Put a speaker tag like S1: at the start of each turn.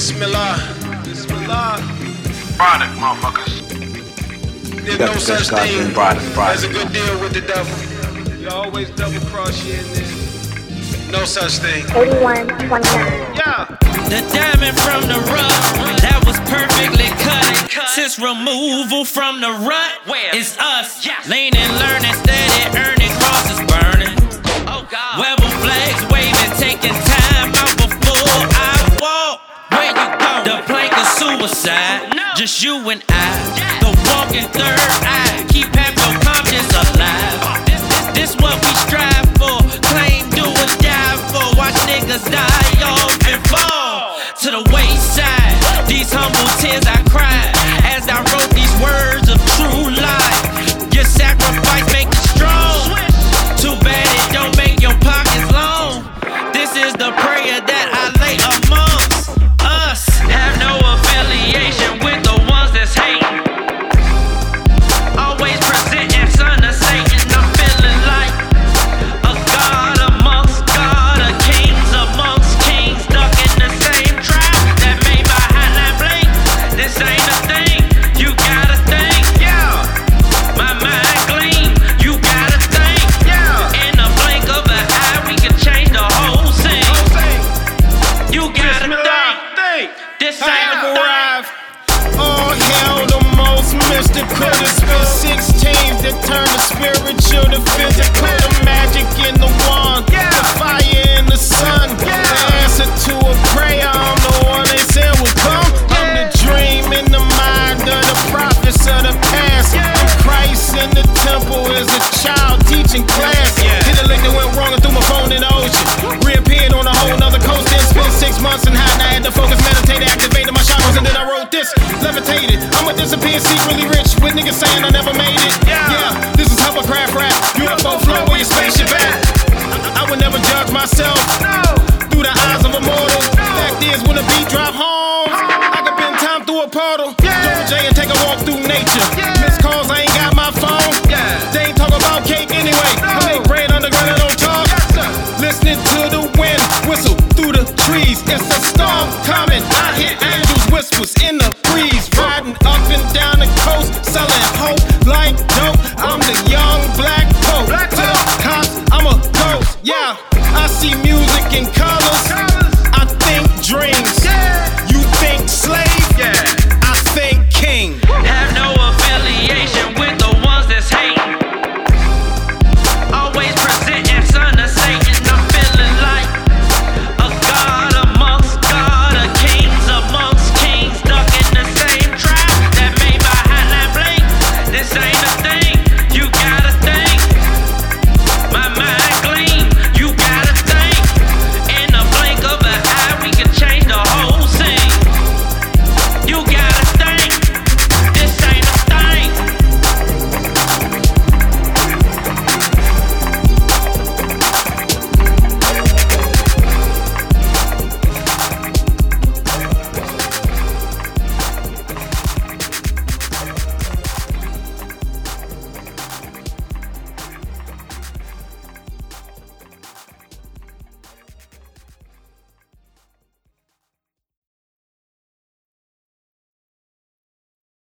S1: Bismillah.
S2: Bismillah.
S3: Product, motherfuckers.
S1: There's
S4: Got
S1: no such thing
S4: product, product.
S1: as a good deal with the devil.
S2: You always double cross you in there.
S1: No such thing.
S5: 81, 29.
S2: Yeah.
S6: The diamond from the rough, that was perfectly cut. Since removal from the rut, it's us. Leaning, learning, steady, earning, crosses you and I. The walking third eye, keep half your conscience alive. This is what we strive for, claim, do and die for. Watch niggas die The
S2: spit 16 that turn the spiritual to physical. Levitated. I'ma disappear, secretly rich with niggas saying I never made it. Yeah, this is hovercraft rap. UFO flow where your spaceship at. I, I would never judge myself through the eyes of a mortal. Fact is, when the beat drop home, I can bend time through a portal. Double J and take a walk through nature. Miss calls, I ain't got my phone. They ain't talk about cake anyway. I make bread underground and don't talk. Listening to the wind whistle through the trees. It's a storm coming. I hear angels whispers in the see music in colors.